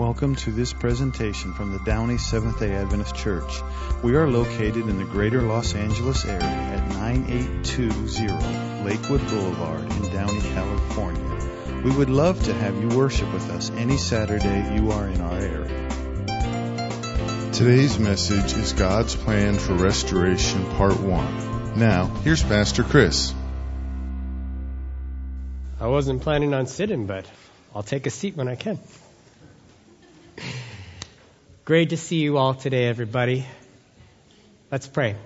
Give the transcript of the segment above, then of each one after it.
Welcome to this presentation from the Downey Seventh day Adventist Church. We are located in the greater Los Angeles area at 9820 Lakewood Boulevard in Downey, California. We would love to have you worship with us any Saturday you are in our area. Today's message is God's Plan for Restoration, Part 1. Now, here's Pastor Chris. I wasn't planning on sitting, but I'll take a seat when I can. Great to see you all today, everybody. Let's pray.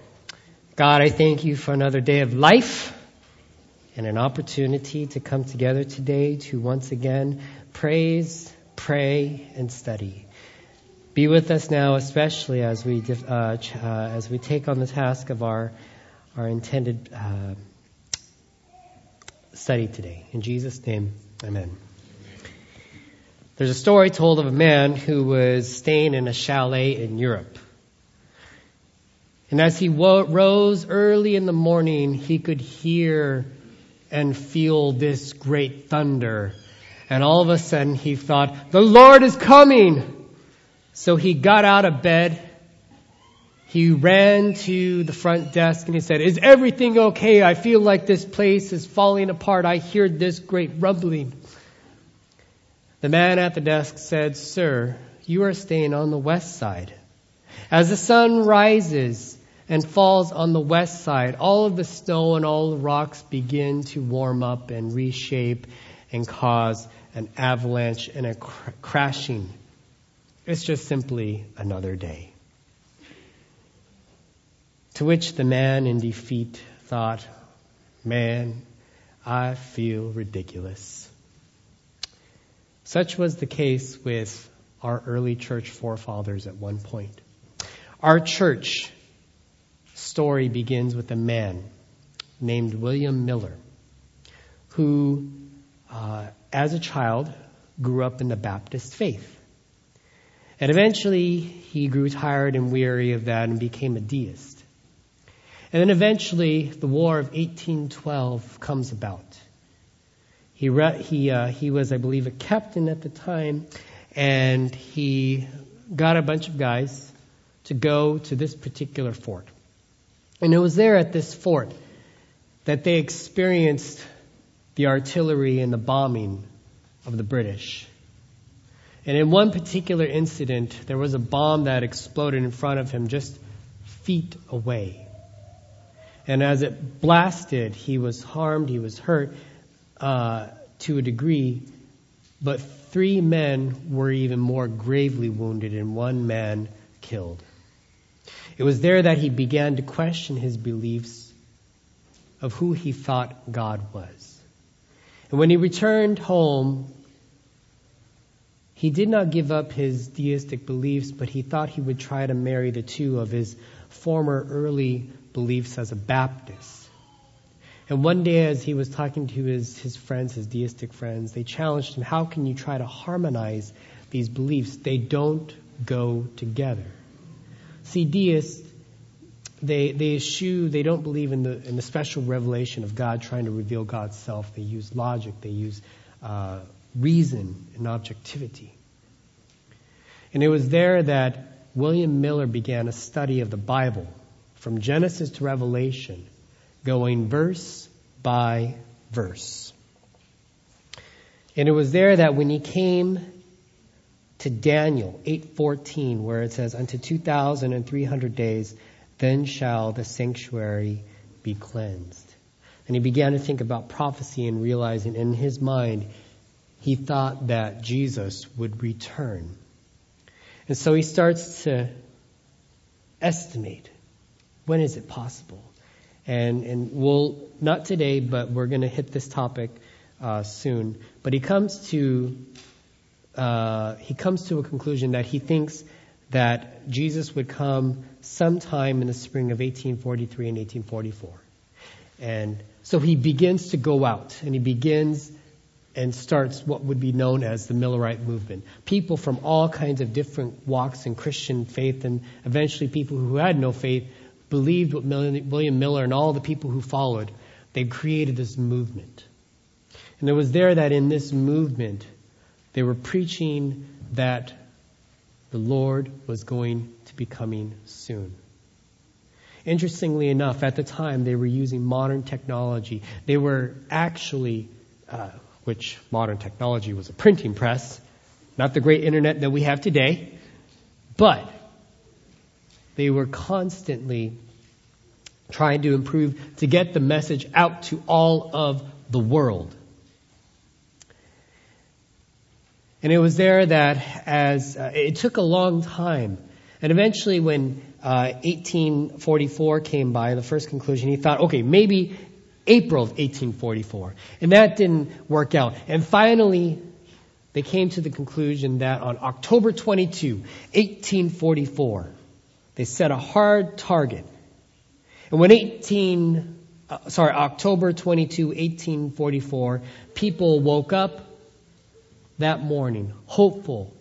God, I thank you for another day of life and an opportunity to come together today to once again praise, pray, and study. Be with us now, especially as we uh, uh, as we take on the task of our our intended uh, study today. In Jesus' name, Amen. There's a story told of a man who was staying in a chalet in Europe. And as he wo- rose early in the morning, he could hear and feel this great thunder. And all of a sudden he thought, the Lord is coming! So he got out of bed. He ran to the front desk and he said, is everything okay? I feel like this place is falling apart. I hear this great rumbling. The man at the desk said, Sir, you are staying on the west side. As the sun rises and falls on the west side, all of the snow and all the rocks begin to warm up and reshape and cause an avalanche and a cr- crashing. It's just simply another day. To which the man in defeat thought, Man, I feel ridiculous. Such was the case with our early church forefathers at one point. Our church story begins with a man named William Miller, who, uh, as a child, grew up in the Baptist faith. And eventually, he grew tired and weary of that and became a deist. And then eventually, the War of 1812 comes about. He, re- he, uh, he was, I believe, a captain at the time, and he got a bunch of guys to go to this particular fort. And it was there at this fort that they experienced the artillery and the bombing of the British. And in one particular incident, there was a bomb that exploded in front of him just feet away. And as it blasted, he was harmed, he was hurt, uh, to a degree, but three men were even more gravely wounded and one man killed. It was there that he began to question his beliefs of who he thought God was. And when he returned home, he did not give up his deistic beliefs, but he thought he would try to marry the two of his former early beliefs as a Baptist. And one day, as he was talking to his, his friends, his deistic friends, they challenged him, How can you try to harmonize these beliefs? They don't go together. See, deists, they, they eschew, they don't believe in the, in the special revelation of God trying to reveal God's self. They use logic, they use uh, reason and objectivity. And it was there that William Miller began a study of the Bible from Genesis to Revelation going verse by verse. And it was there that when he came to Daniel 8:14 where it says unto 2300 days then shall the sanctuary be cleansed. And he began to think about prophecy and realizing in his mind he thought that Jesus would return. And so he starts to estimate when is it possible? And, and we'll, not today, but we're going to hit this topic uh, soon. But he comes to, uh, he comes to a conclusion that he thinks that Jesus would come sometime in the spring of 1843 and 1844. And so he begins to go out and he begins and starts what would be known as the Millerite movement. People from all kinds of different walks in Christian faith and eventually people who had no faith believed what William Miller and all the people who followed, they created this movement. And it was there that in this movement, they were preaching that the Lord was going to be coming soon. Interestingly enough, at the time they were using modern technology. They were actually, uh, which modern technology was a printing press, not the great internet that we have today, but they were constantly trying to improve to get the message out to all of the world. And it was there that as uh, it took a long time. And eventually when uh, 1844 came by, the first conclusion, he thought, okay, maybe April of 1844. And that didn't work out. And finally, they came to the conclusion that on October 22, 1844, they set a hard target. And when 18, uh, sorry, October 22, 1844, people woke up that morning, hopeful,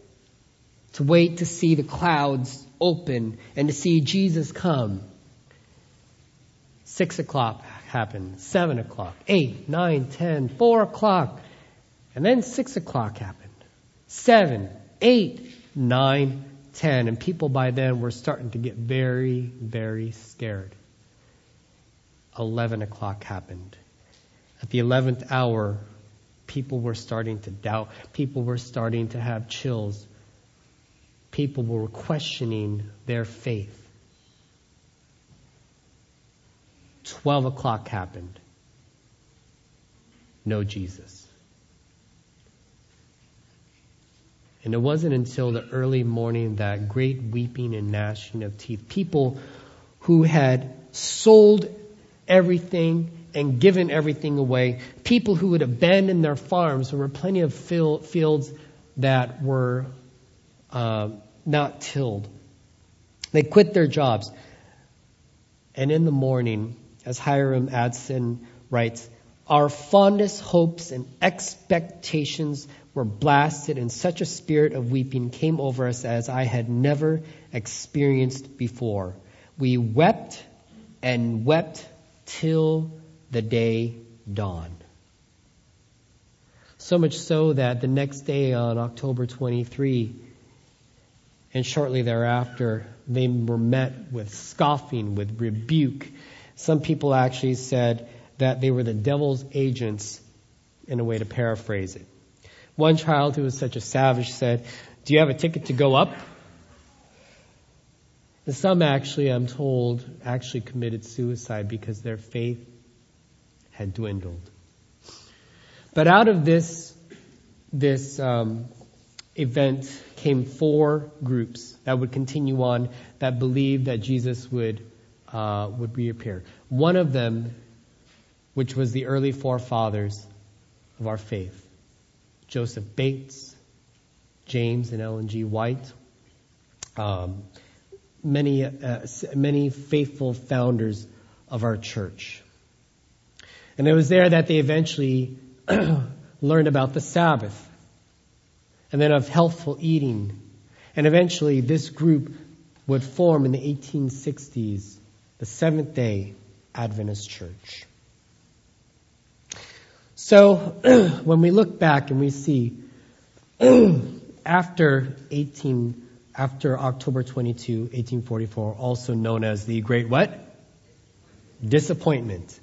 to wait to see the clouds open and to see Jesus come. Six o'clock happened, seven o'clock, eight, nine, ten, four o'clock, and then six o'clock happened. Seven, eight, nine, ten, and people by then were starting to get very, very scared. Eleven o'clock happened. At the eleventh hour, people were starting to doubt. People were starting to have chills. People were questioning their faith. 12 o'clock happened. No Jesus. And it wasn't until the early morning that great weeping and gnashing of teeth, people who had sold everything and given everything away, people who had abandoned their farms, there were plenty of fields that were uh, not tilled. They quit their jobs. And in the morning, as Hiram Edson writes, our fondest hopes and expectations were blasted, and such a spirit of weeping came over us as I had never experienced before. We wept and wept till the day dawned. So much so that the next day on October 23, and shortly thereafter, they were met with scoffing, with rebuke. Some people actually said that they were the devil's agents, in a way to paraphrase it. One child who was such a savage said, Do you have a ticket to go up? And some actually, I'm told, actually committed suicide because their faith had dwindled. But out of this, this um, event came four groups that would continue on that believed that Jesus would uh, would reappear. One of them, which was the early forefathers of our faith, Joseph Bates, James and Ellen G. White, um, many uh, many faithful founders of our church. And it was there that they eventually learned about the Sabbath and then of healthful eating. And eventually this group would form in the 1860s the Seventh day Adventist Church. So when we look back and we see after 18 after October 22, 1844, also known as the Great what? Disappointment.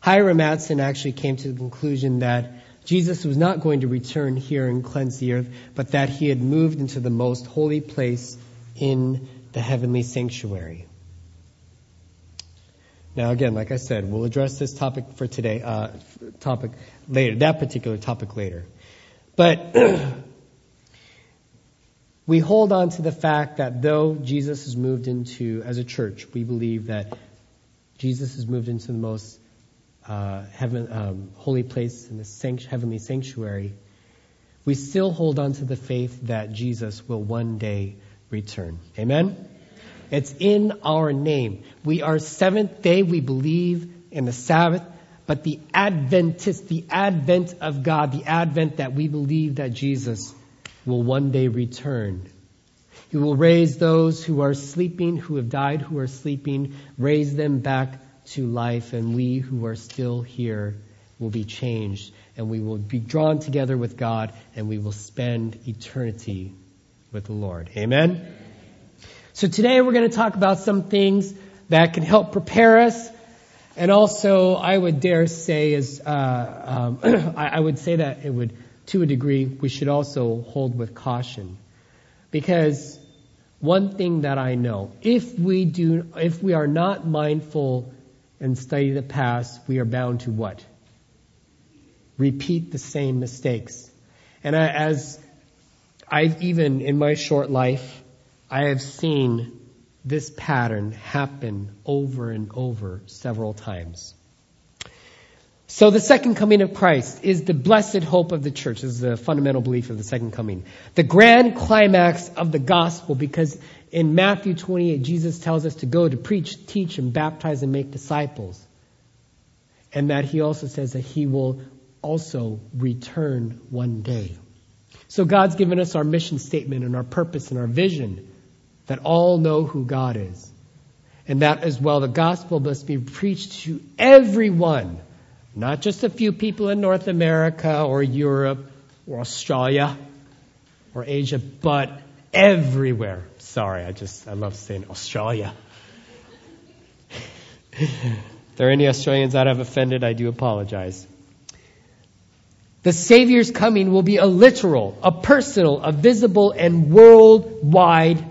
Hiram Edson actually came to the conclusion that Jesus was not going to return here and cleanse the earth, but that he had moved into the most holy place in the heavenly sanctuary. Now, again, like I said, we'll address this topic for today, uh, topic later, that particular topic later. But we hold on to the fact that though Jesus has moved into, as a church, we believe that Jesus has moved into the most uh, heaven, um, holy place in the sanct- heavenly sanctuary, we still hold on to the faith that Jesus will one day return. Amen? It's in our name. We are seventh day. We believe in the Sabbath, but the Adventist, the advent of God, the advent that we believe that Jesus will one day return. He will raise those who are sleeping, who have died, who are sleeping, raise them back to life, and we who are still here will be changed, and we will be drawn together with God, and we will spend eternity with the Lord. Amen? So today we're going to talk about some things that can help prepare us. And also, I would dare say is, uh, um, I would say that it would, to a degree, we should also hold with caution. Because one thing that I know, if we do, if we are not mindful and study the past, we are bound to what? Repeat the same mistakes. And I, as I've even in my short life, I have seen this pattern happen over and over several times. So the second coming of Christ is the blessed hope of the church. This is the fundamental belief of the second coming. The grand climax of the gospel because in Matthew 28, Jesus tells us to go to preach, teach, and baptize and make disciples. And that he also says that he will also return one day. So God's given us our mission statement and our purpose and our vision that all know who God is. And that as well, the gospel must be preached to everyone, not just a few people in North America or Europe or Australia or Asia, but everywhere. Sorry, I just, I love saying Australia. if there are any Australians that I've offended, I do apologize. The Savior's coming will be a literal, a personal, a visible, and worldwide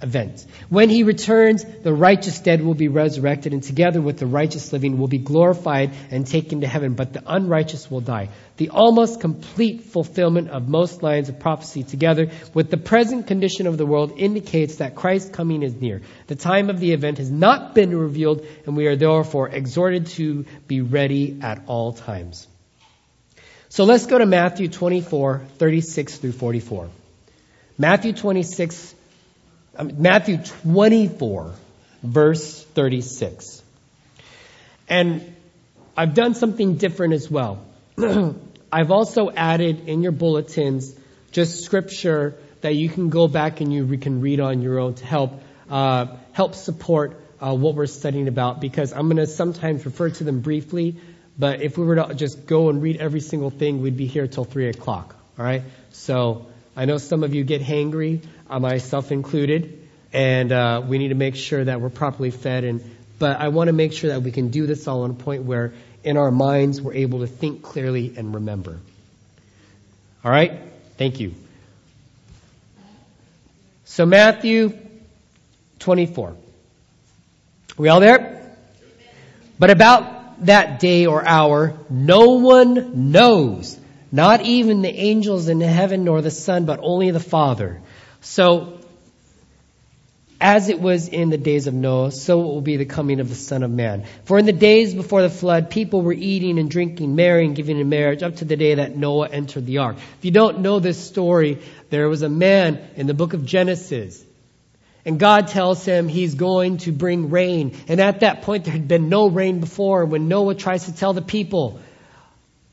event. When he returns, the righteous dead will be resurrected, and together with the righteous living will be glorified and taken to heaven, but the unrighteous will die. The almost complete fulfillment of most lines of prophecy together with the present condition of the world indicates that Christ's coming is near. The time of the event has not been revealed, and we are therefore exhorted to be ready at all times. So let's go to Matthew 24, 36 through 44. Matthew 26, um, Matthew 24, verse 36. And I've done something different as well. I've also added in your bulletins just scripture that you can go back and you can read on your own to help uh, help support uh, what we're studying about. Because I'm going to sometimes refer to them briefly, but if we were to just go and read every single thing, we'd be here till 3 o'clock. All right? So I know some of you get hangry, uh, myself included, and uh, we need to make sure that we're properly fed. And But I want to make sure that we can do this all on a point where in our minds we're able to think clearly and remember. All right? Thank you. So Matthew 24. Are we all there? But about that day or hour, no one knows, not even the angels in heaven nor the Son, but only the Father. So, as it was in the days of Noah, so it will be the coming of the Son of Man. For in the days before the flood, people were eating and drinking, marrying, giving in marriage, up to the day that Noah entered the ark. If you don't know this story, there was a man in the book of Genesis and God tells him he's going to bring rain. And at that point, there had been no rain before. When Noah tries to tell the people,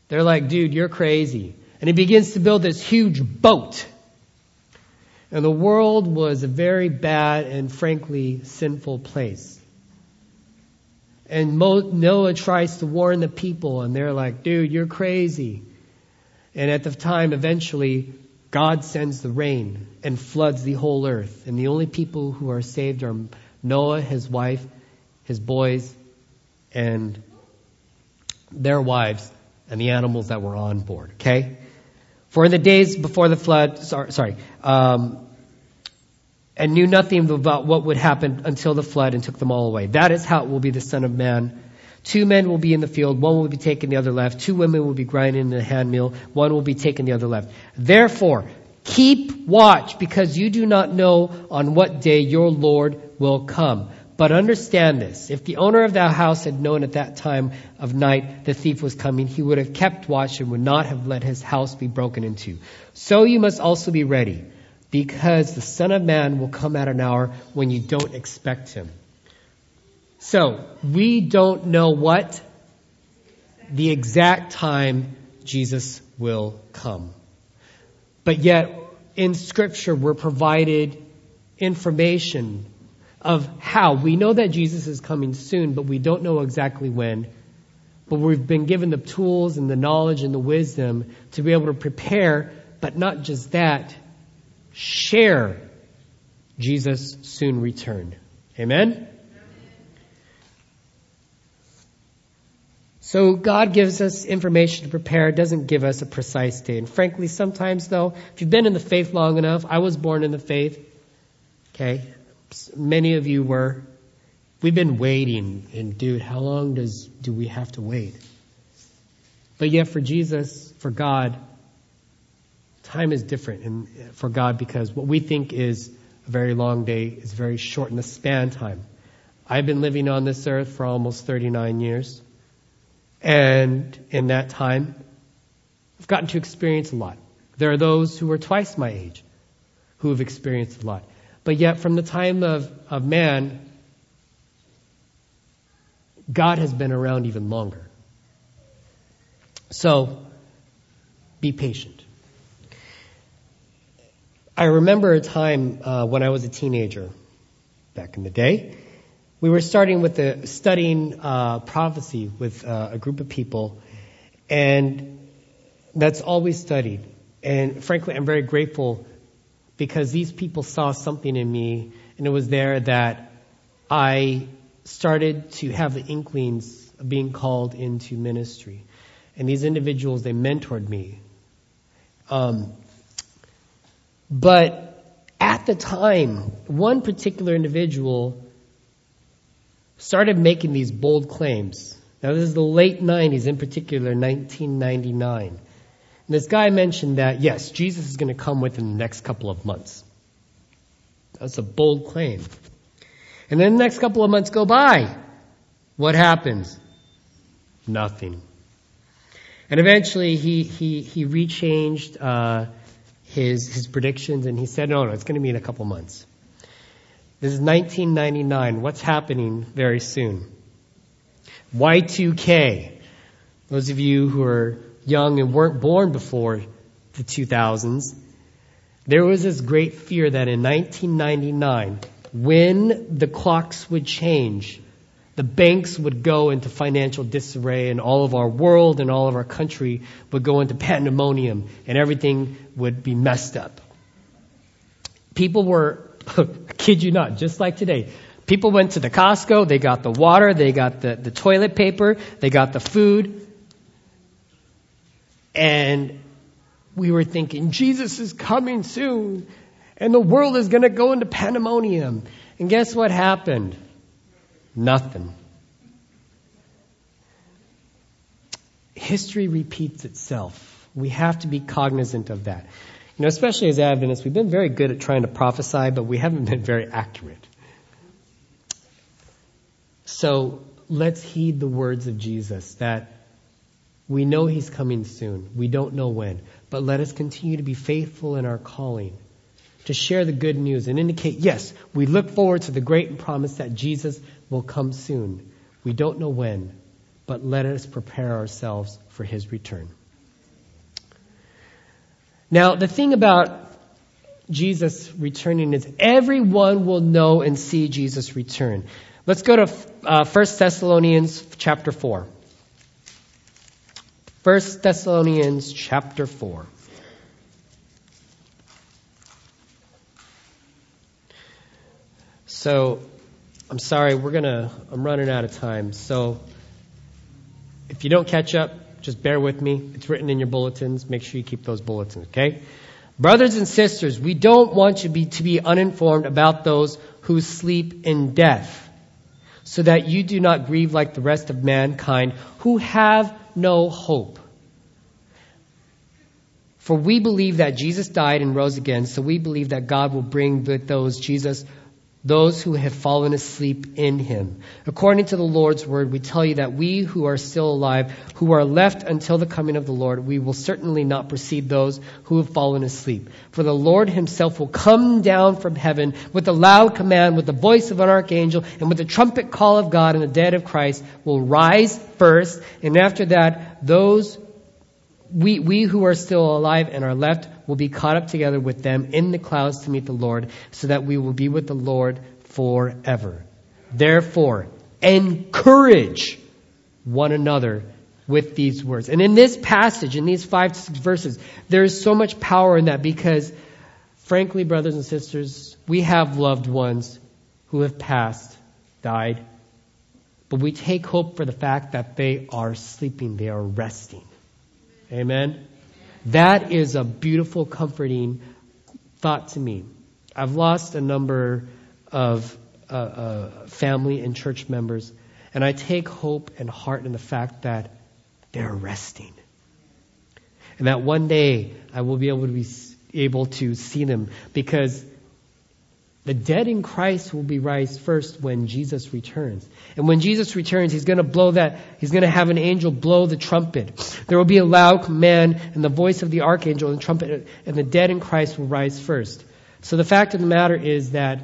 they're like, dude, you're crazy. And he begins to build this huge boat. And the world was a very bad and frankly sinful place. And Noah tries to warn the people, and they're like, dude, you're crazy. And at the time, eventually, God sends the rain and floods the whole earth. And the only people who are saved are Noah, his wife, his boys, and their wives, and the animals that were on board. Okay? For in the days before the flood, sorry, sorry um, and knew nothing about what would happen until the flood and took them all away. That is how it will be the Son of Man. Two men will be in the field, one will be taken, the other left. Two women will be grinding in the handmill, one will be taken, the other left. Therefore, keep watch, because you do not know on what day your Lord will come. But understand this, if the owner of that house had known at that time of night the thief was coming, he would have kept watch and would not have let his house be broken into. So you must also be ready, because the Son of Man will come at an hour when you don't expect him. So, we don't know what? The exact time Jesus will come. But yet, in Scripture, we're provided information of how. We know that Jesus is coming soon, but we don't know exactly when. But we've been given the tools and the knowledge and the wisdom to be able to prepare, but not just that, share Jesus' soon return. Amen? So God gives us information to prepare, doesn't give us a precise date. And frankly, sometimes though, if you've been in the faith long enough, I was born in the faith. Okay. Many of you were. We've been waiting, and dude, how long does do we have to wait? But yet for Jesus, for God, time is different and for God because what we think is a very long day is very short in the span time. I've been living on this earth for almost 39 years. And in that time, I've gotten to experience a lot. There are those who are twice my age who have experienced a lot. But yet, from the time of, of man, God has been around even longer. So, be patient. I remember a time uh, when I was a teenager, back in the day, we were starting with the studying uh, prophecy with uh, a group of people, and that's all we studied. And frankly, I'm very grateful because these people saw something in me, and it was there that I started to have the inklings of being called into ministry. And these individuals, they mentored me. Um, but at the time, one particular individual started making these bold claims. Now, this is the late 90s, in particular, 1999. And this guy mentioned that, yes, Jesus is going to come within the next couple of months. That's a bold claim. And then the next couple of months go by. What happens? Nothing. And eventually he, he, he rechanged uh, his, his predictions and he said, no, no, it's going to be in a couple months. This is 1999. What's happening very soon? Y2K. Those of you who are young and weren't born before the 2000s, there was this great fear that in 1999, when the clocks would change, the banks would go into financial disarray and all of our world and all of our country would go into pandemonium and everything would be messed up. People were kid you not, just like today. People went to the Costco, they got the water, they got the, the toilet paper, they got the food. And we were thinking, Jesus is coming soon, and the world is going to go into pandemonium. And guess what happened? Nothing. History repeats itself. We have to be cognizant of that. You know, especially as Adventists, we've been very good at trying to prophesy, but we haven't been very accurate. So let's heed the words of Jesus that we know He's coming soon. We don't know when. But let us continue to be faithful in our calling, to share the good news and indicate, yes, we look forward to the great promise that Jesus will come soon. We don't know when, but let us prepare ourselves for His return. Now, the thing about Jesus returning is everyone will know and see Jesus return. Let's go to uh, 1 Thessalonians chapter 4. 1 Thessalonians chapter 4. So, I'm sorry, we're gonna, I'm running out of time. So, if you don't catch up, just bear with me. It's written in your bulletins. Make sure you keep those bulletins, okay? Brothers and sisters, we don't want you to be, to be uninformed about those who sleep in death, so that you do not grieve like the rest of mankind who have no hope. For we believe that Jesus died and rose again, so we believe that God will bring with those Jesus those who have fallen asleep in him. According to the Lord's word, we tell you that we who are still alive, who are left until the coming of the Lord, we will certainly not precede those who have fallen asleep. For the Lord himself will come down from heaven with a loud command, with the voice of an archangel, and with the trumpet call of God, and the dead of Christ will rise first, and after that, those we, we who are still alive and are left will be caught up together with them in the clouds to meet the Lord, so that we will be with the Lord forever. Therefore, encourage one another with these words. And in this passage, in these five verses, there is so much power in that because Frankly, brothers and sisters, we have loved ones who have passed, died, but we take hope for the fact that they are sleeping, they are resting. Amen? That is a beautiful, comforting thought to me. I've lost a number of uh, uh, family and church members, and I take hope and heart in the fact that they're resting. And that one day I will be able to be able to see them because the dead in Christ will be raised first when Jesus returns. And when Jesus returns, he's going to blow that, he's going to have an angel blow the trumpet. There will be a loud command and the voice of the archangel and the trumpet, and the dead in Christ will rise first. So the fact of the matter is that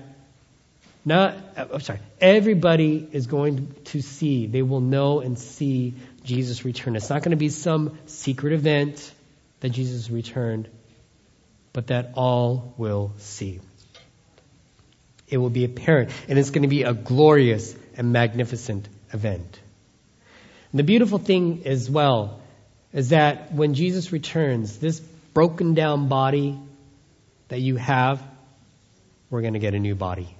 not, I'm sorry, everybody is going to see, they will know and see Jesus return. It's not going to be some secret event that Jesus returned, but that all will see. It will be apparent, and it's going to be a glorious and magnificent event. And the beautiful thing as well is that when Jesus returns, this broken down body that you have, we're going to get a new body.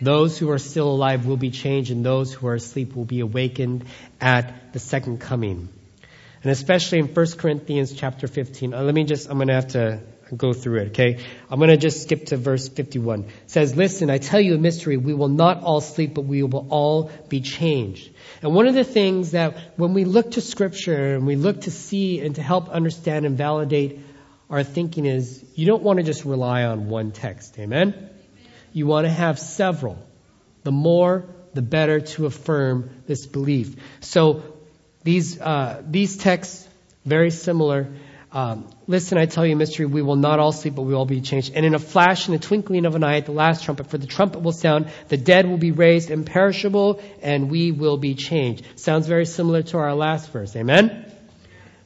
Those who are still alive will be changed, and those who are asleep will be awakened at the second coming. And especially in 1 Corinthians chapter 15. Uh, let me just, I'm going to have to go through it, okay? I'm going to just skip to verse 51. It says, Listen, I tell you a mystery. We will not all sleep, but we will all be changed. And one of the things that when we look to Scripture and we look to see and to help understand and validate our thinking is you don't want to just rely on one text. Amen? You want to have several. The more, the better to affirm this belief. So these, uh, these texts, very similar. Um, Listen, I tell you mystery. We will not all sleep, but we will all be changed. And in a flash, in the twinkling of an eye, at the last trumpet, for the trumpet will sound, the dead will be raised imperishable, and we will be changed. Sounds very similar to our last verse. Amen?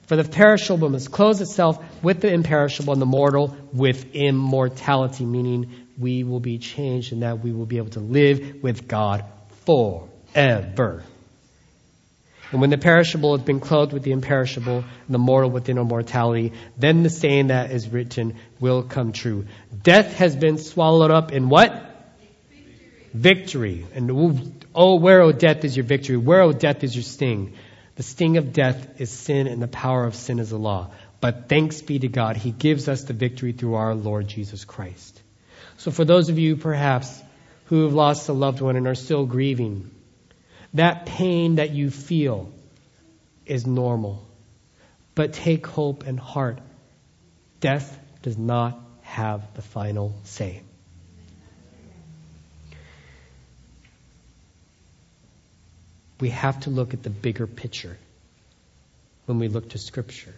For the perishable must clothe itself with the imperishable, and the mortal with immortality, meaning we will be changed and that we will be able to live with God forever. And when the perishable has been clothed with the imperishable, and the mortal with immortality, then the saying that is written will come true. Death has been swallowed up in what? Victory. victory. And oh, where, O oh, death, is your victory? Where, O oh, death, is your sting? The sting of death is sin, and the power of sin is the law. But thanks be to God, He gives us the victory through our Lord Jesus Christ. So for those of you perhaps who have lost a loved one and are still grieving, that pain that you feel is normal. But take hope and heart. Death does not have the final say. We have to look at the bigger picture when we look to Scripture.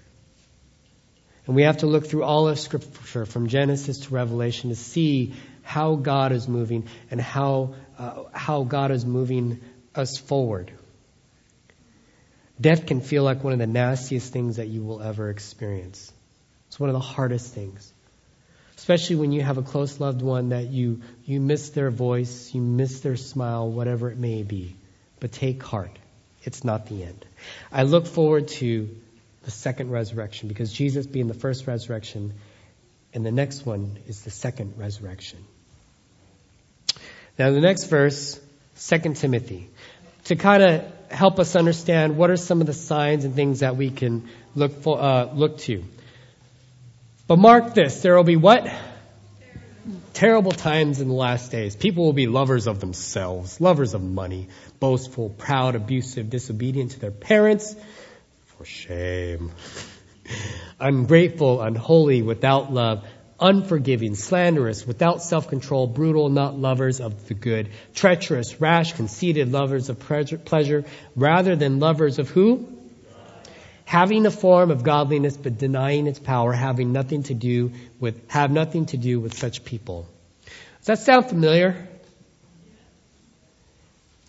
And we have to look through all of Scripture, from Genesis to Revelation, to see how God is moving and how, uh, how God is moving us forward. Death can feel like one of the nastiest things that you will ever experience. It's one of the hardest things. Especially when you have a close loved one that you, you miss their voice, you miss their smile, whatever it may be. But take heart. It's not the end. I look forward to the second resurrection because Jesus being the first resurrection and the next one is the second resurrection. Now the next verse, 2 Timothy, to kind of help us understand what are some of the signs and things that we can look for, uh, look to. But mark this, there will be what? Terrible times in the last days. People will be lovers of themselves, lovers of money, boastful, proud, abusive, disobedient to their parents, for shame. Ungrateful, unholy, without love, unforgiving, slanderous, without self-control, brutal, not lovers of the good, treacherous, rash, conceited, lovers of pleasure, rather than lovers of who? Having a form of godliness but denying its power, having nothing to do with, have nothing to do with such people. Does that sound familiar?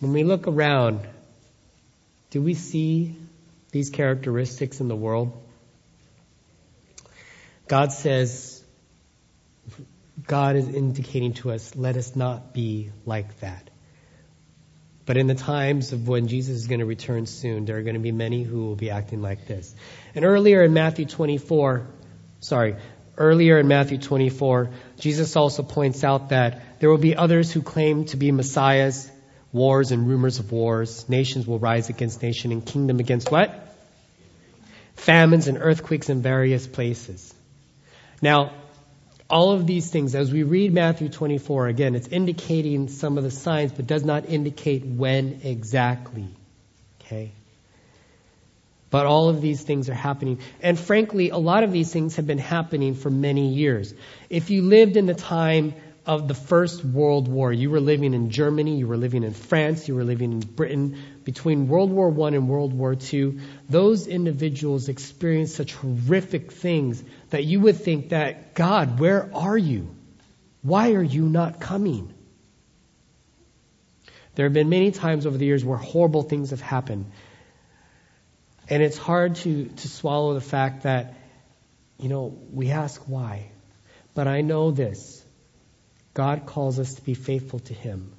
When we look around, do we see these characteristics in the world? God says, God is indicating to us, let us not be like that. But in the times of when Jesus is going to return soon, there are going to be many who will be acting like this. And earlier in Matthew 24, sorry, Earlier in Matthew 24, Jesus also points out that there will be others who claim to be messiahs, wars and rumors of wars. Nations will rise against nation and kingdom against what? Famines and earthquakes in various places. Now, all of these things, as we read Matthew 24, again, it's indicating some of the signs, but does not indicate when exactly. Okay? But all of these things are happening. And frankly, a lot of these things have been happening for many years. If you lived in the time of the First World War, you were living in Germany, you were living in France, you were living in Britain, between World War I and World War II, those individuals experienced such horrific things that you would think that, God, where are you? Why are you not coming? There have been many times over the years where horrible things have happened. And it's hard to, to swallow the fact that, you know, we ask why. But I know this God calls us to be faithful to Him.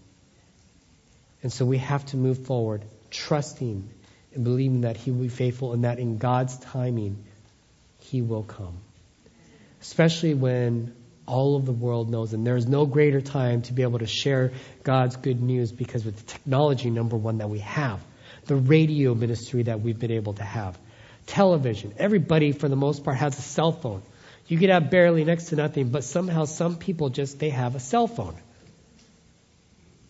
And so we have to move forward, trusting and believing that He will be faithful and that in God's timing, He will come. Especially when all of the world knows, and there is no greater time to be able to share God's good news because with the technology, number one, that we have the radio ministry that we've been able to have. Television. Everybody, for the most part, has a cell phone. You could have barely next to nothing, but somehow some people just, they have a cell phone.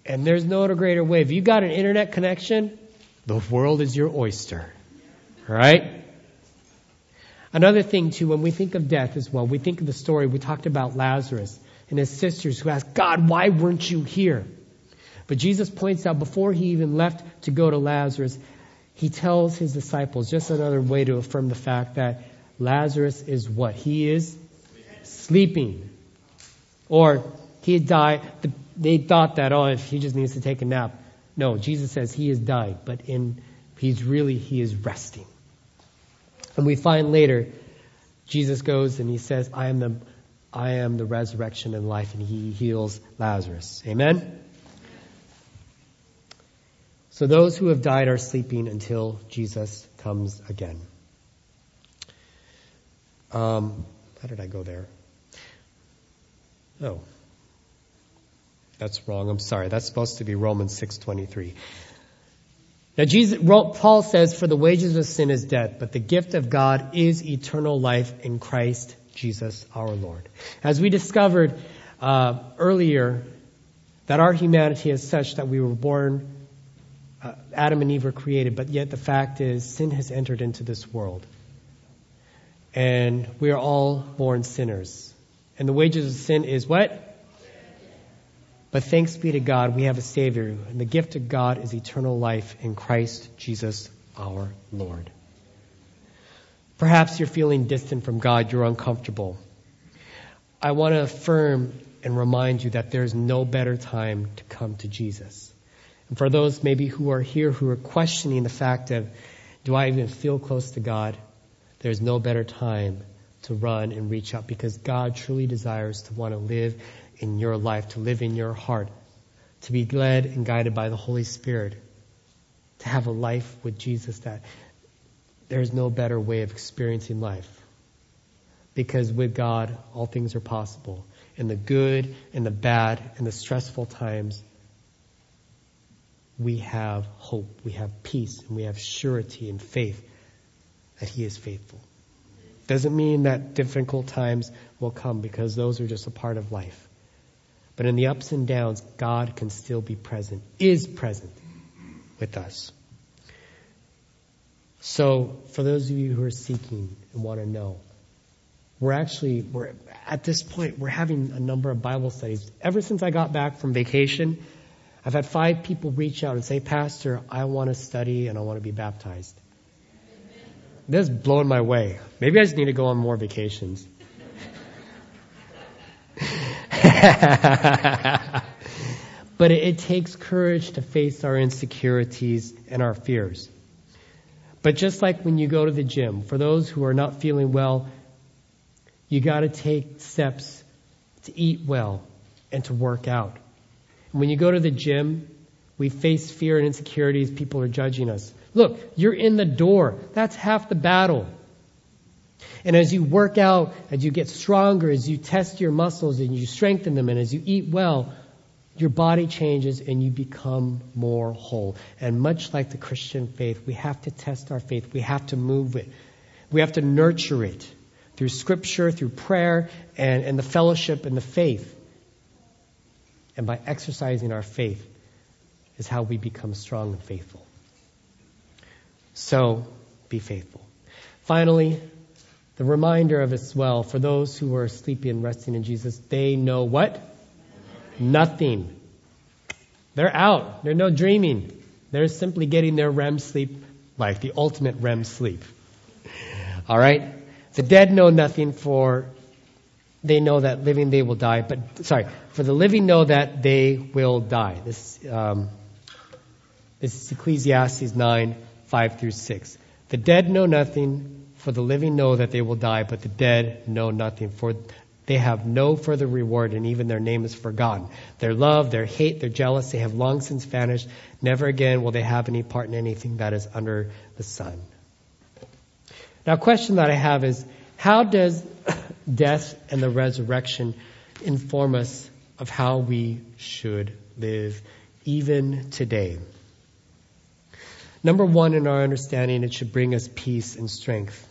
And there's no greater way. If you got an internet connection, the world is your oyster. Right? Another thing, too, when we think of death as well, we think of the story, we talked about Lazarus and his sisters who asked, God, why weren't you here? But Jesus points out before he even left to go to Lazarus, he tells his disciples, just another way to affirm the fact that Lazarus is what? He is sleeping. Or he died. They thought that, oh, if he just needs to take a nap. No, Jesus says he has died, but in, he's really, he is resting. And we find later, Jesus goes and he says, I am the, I am the resurrection and life, and he heals Lazarus. Amen? So those who have died are sleeping until Jesus comes again. Um, how did I go there? Oh, that's wrong. I'm sorry. That's supposed to be Romans 6:23. Now Jesus, Paul says, "For the wages of sin is death, but the gift of God is eternal life in Christ Jesus our Lord." As we discovered uh, earlier, that our humanity is such that we were born uh, Adam and Eve were created, but yet the fact is sin has entered into this world. And we are all born sinners. And the wages of sin is what? But thanks be to God, we have a Savior, and the gift of God is eternal life in Christ Jesus our Lord. Perhaps you're feeling distant from God, you're uncomfortable. I want to affirm and remind you that there's no better time to come to Jesus. And for those maybe who are here who are questioning the fact of, do I even feel close to God? There's no better time to run and reach out because God truly desires to want to live in your life, to live in your heart, to be led and guided by the Holy Spirit, to have a life with Jesus that there's no better way of experiencing life. Because with God, all things are possible. In the good, in the bad, in the stressful times, we have hope, we have peace, and we have surety and faith that He is faithful. Doesn't mean that difficult times will come because those are just a part of life. But in the ups and downs, God can still be present, is present with us. So, for those of you who are seeking and want to know, we're actually, we're, at this point, we're having a number of Bible studies. Ever since I got back from vacation, I've had five people reach out and say, Pastor, I want to study and I want to be baptized. This is blowing my way. Maybe I just need to go on more vacations. but it, it, takes courage to face our insecurities and our fears. But just like when you go to the gym, for those who are not feeling well, you got to take steps to eat well and to work out. When you go to the gym, we face fear and insecurities. People are judging us. Look, you're in the door. That's half the battle. And as you work out, as you get stronger, as you test your muscles and you strengthen them, and as you eat well, your body changes and you become more whole. And much like the Christian faith, we have to test our faith. We have to move it. We have to nurture it through scripture, through prayer, and, and the fellowship and the faith. And by exercising our faith is how we become strong and faithful. So, be faithful. Finally, the reminder of as well, for those who are sleepy and resting in Jesus, they know what? Nothing. They're out. They're no dreaming. They're simply getting their REM sleep life, the ultimate REM sleep. All right? The dead know nothing, for they know that living they will die. But, sorry, for the living know that they will die. This, um, this is Ecclesiastes 9, 5 through 6. The dead know nothing, for the living know that they will die, but the dead know nothing, for they have no further reward, and even their name is forgotten. Their love, their hate, their jealousy have long since vanished. Never again will they have any part in anything that is under the sun. Now, a question that I have is how does death and the resurrection inform us of how we should live even today? Number one, in our understanding, it should bring us peace and strength.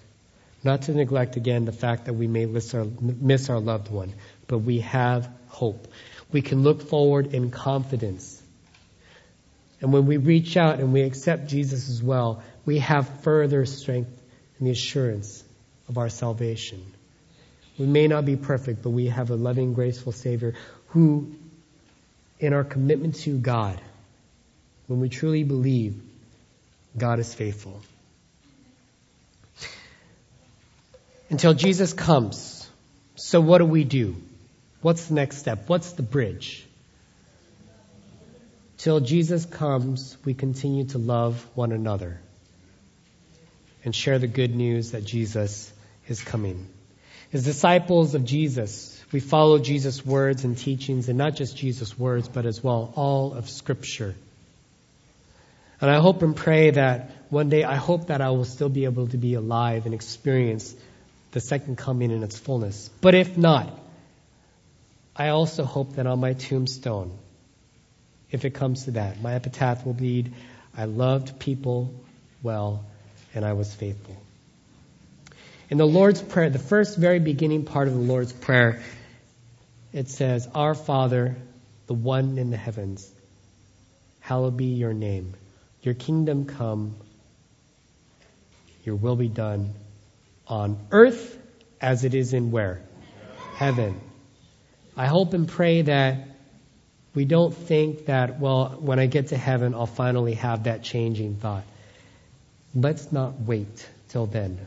Not to neglect again the fact that we may miss our, loved one, but we have hope. We can look forward in confidence. And when we reach out and we accept Jesus as well, we have further strength and the assurance of our salvation. We may not be perfect, but we have a loving, graceful Savior who, in our commitment to God, when we truly believe, God is faithful. until Jesus comes. So what do we do? What's the next step? What's the bridge? Till Jesus comes, we continue to love one another and share the good news that Jesus is coming. As disciples of Jesus, we follow Jesus' words and teachings, and not just Jesus' words, but as well all of Scripture. And I hope and pray that one day, I hope that I will still be able to be alive and experience the second coming in its fullness. But if not, I also hope that on my tombstone, if it comes to that, my epitaph will read, I loved people well and I was faithful. In the Lord's Prayer, the first very beginning part of the Lord's Prayer, it says, Our Father, the one in the heavens, hallowed be your name. Your kingdom come, your will be done on earth as it is in where? Heaven. I hope and pray that we don't think that, well, when I get to heaven, I'll finally have that changing thought. Let's not wait till then.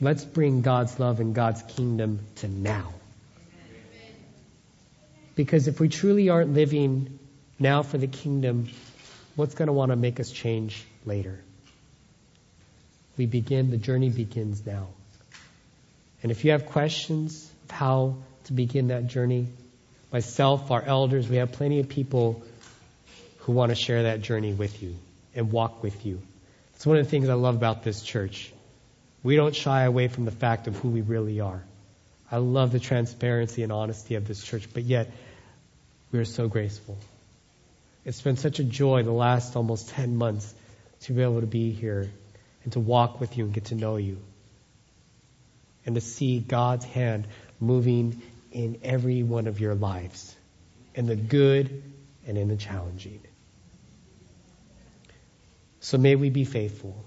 Let's bring God's love and God's kingdom to now. Because if we truly aren't living now for the kingdom, what's going to want to make us change later? We begin, the journey begins now. And if you have questions of how to begin that journey, myself, our elders, we have plenty of people who want to share that journey with you and walk with you. It's one of the things I love about this church. We don't shy away from the fact of who we really are. I love the transparency and honesty of this church, but yet we are so graceful. It's been such a joy the last almost 10 months to be able to be here and to walk with you and get to know you. And to see God's hand moving in every one of your lives, in the good and in the challenging. So may we be faithful.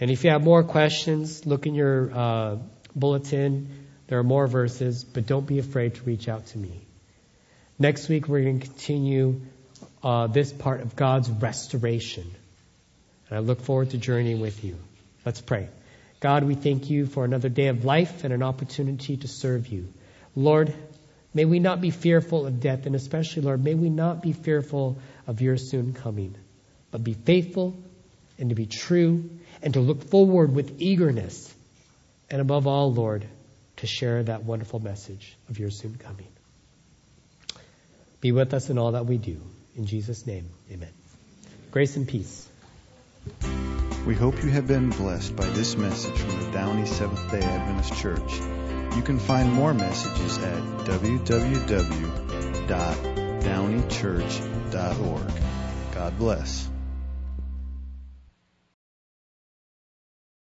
And if you have more questions, look in your uh, bulletin. There are more verses, but don't be afraid to reach out to me. Next week, we're going to continue uh, this part of God's restoration. And I look forward to journeying with you. Let's pray. God, we thank you for another day of life and an opportunity to serve you. Lord, may we not be fearful of death, and especially, Lord, may we not be fearful of your soon coming, but be faithful and to be true and to look forward with eagerness. And above all, Lord, to share that wonderful message of your soon coming. Be with us in all that we do. In Jesus' name, amen. Grace and peace. We hope you have been blessed by this message from the Downey Seventh day Adventist Church. You can find more messages at www.downeychurch.org. God bless.